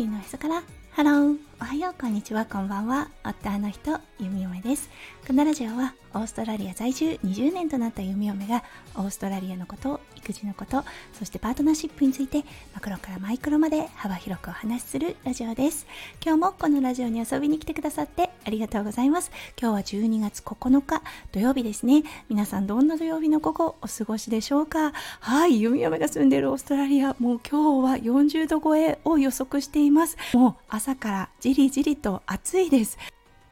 地球のへそからハローおはようこんにちはこんばんは夫の人弓嫁ですこのラジオはオーストラリア在住20年となった弓嫁がオーストラリアのこと育児のことそしてパートナーシップについてマクロからマイクロまで幅広くお話しするラジオです。今日もこのラジオに遊びに来てくださってありがとうございます。今日は12月9日土曜日ですね。皆さんどんな土曜日の午後お過ごしでしょうか。はい弓嫁が住んでいるオーストラリア。もう今日は40度超えを予測しています。もう朝からじりじりと暑いです。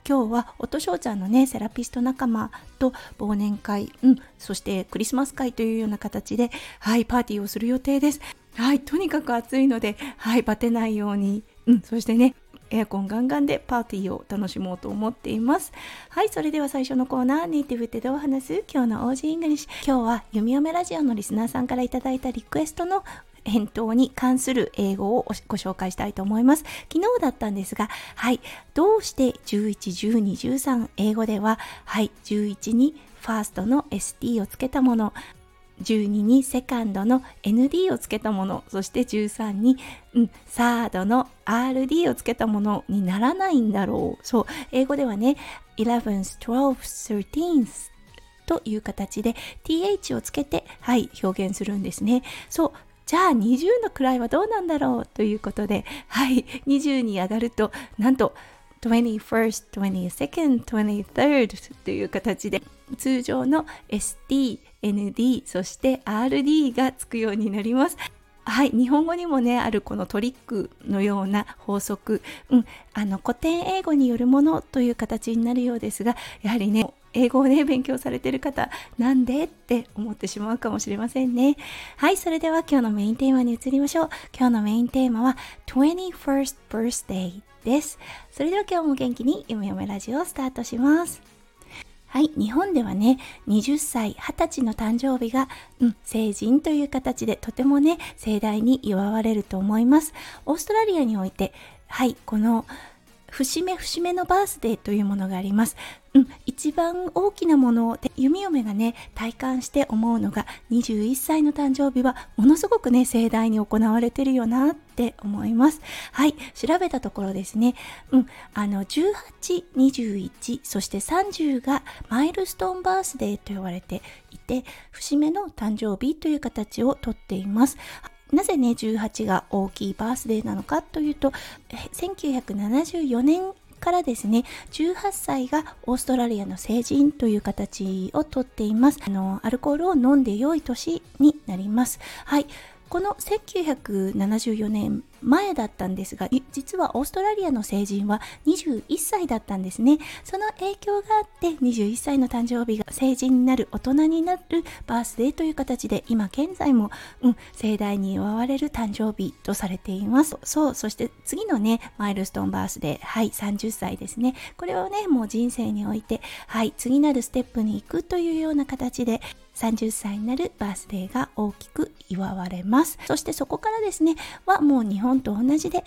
今日は音翔ちゃんのねセラピスト仲間と忘年会、うん、そしてクリスマス会というような形ではいパーティーをする予定ですはいとにかく暑いのではいバテないように、うん、そしてねエアコンガンガンでパーティーを楽しもうと思っています。はい、それでは最初のコーナー、ネイティブってどう話す？今日の Aussie English。今日は弓嫁ラジオのリスナーさんから頂いたリクエストの返答に関する英語をご紹介したいと思います。昨日だったんですが、はい、どうして11、12、13英語では、はい、11にファーストの ST をつけたもの、12にセカンドの ND をつけたもの、そして13に、うん、サードの RD をつけたものにならないんだろう。そう、英語ではね、11th, 12th, 13th という形で th をつけて、はい、表現するんですね。そう、じゃあ20の位はどうなんだろうということで、はい、20に上がると、なんと 21st, 22nd, 23rd という形で、通常の ST、ND、そして RD がつくようになります。はい、日本語にもね、あるこのトリックのような法則、うん、あの古典英語によるものという形になるようですが、やはりね、英語をね、勉強されてる方、なんでって思ってしまうかもしれませんね。はい、それでは今日のメインテーマに移りましょう。今日のメインテーマは 21st birthday です。それでは今日も元気にゆめゆめラジオをスタートします。はい、日本ではね、20歳、20歳の誕生日が、うん、成人という形でとてもね、盛大に祝われると思います。オーストラリアにおいて、はい、この節目節目のバースデーというものがあります。うん、一番大きなもので弓嫁がね体感して思うのが21歳の誕生日はものすごくね盛大に行われてるよなって思います。はい調べたところですね。うんあの1821そして30がマイルストーンバースデーと呼ばれていて節目の誕生日という形をとっています。なぜね18が大きいバースデーなのかというと1974年からですね18歳がオーストラリアの成人という形をとっています。あのアルコールを飲んで良い年になります。はい。この1974年前だったんですが実はオーストラリアの成人は21歳だったんですね。その影響があって21歳の誕生日が成人になる大人になるバースデーという形で今現在も、うん、盛大に祝われる誕生日とされています。そうそして次のねマイルストーンバースデーはい30歳ですね。これをねもう人生においてはい次なるステップに行くというような形で30歳になるバースデーが大きく祝われます。そしてそこからですね、はもう日本と同じで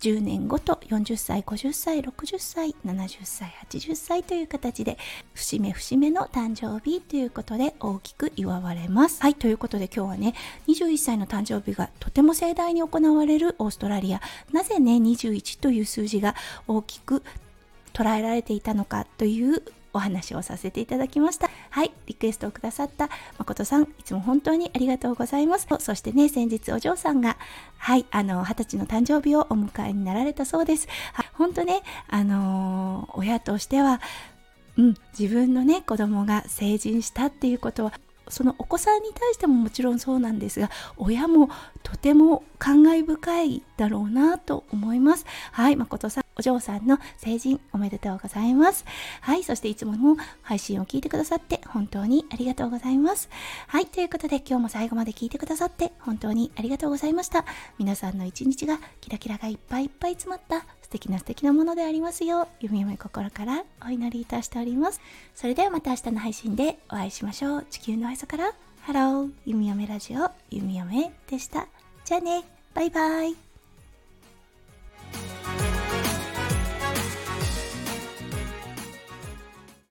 10年ごと40歳、50歳、60歳、70歳、80歳という形で節目節目の誕生日ということで大きく祝われます。はい、ということで今日はね、21歳の誕生日がとても盛大に行われるオーストラリア。なぜね、21という数字が大きく捉えられていたのかというお話をさせていただきました。はい、リクエストをくださった誠さん、いつも本当にありがとうございます。そしてね、先日お嬢さんが、はい、あの、二十歳の誕生日をお迎えになられたそうです。はい、本当ね、あのー、親としては、うん、自分のね、子供が成人したっていうことは、そのお子さんに対してももちろんそうなんですが親もとても感慨深いだろうなと思います。はい誠さんお嬢さんの成人おめでとうございます。はいそしていつもも配信を聞いてくださって本当にありがとうございます。はいということで今日も最後まで聞いてくださって本当にありがとうございました。皆さんの一日がキラキラがいっぱいいっぱい詰まった敵な素敵なものでありますよう、弓嫁心からお祈りいたしております。それではまた明日の配信でお会いしましょう。地球の朝から、ハロー、弓嫁ラジオ、弓嫁でした。じゃあね、バイバイ。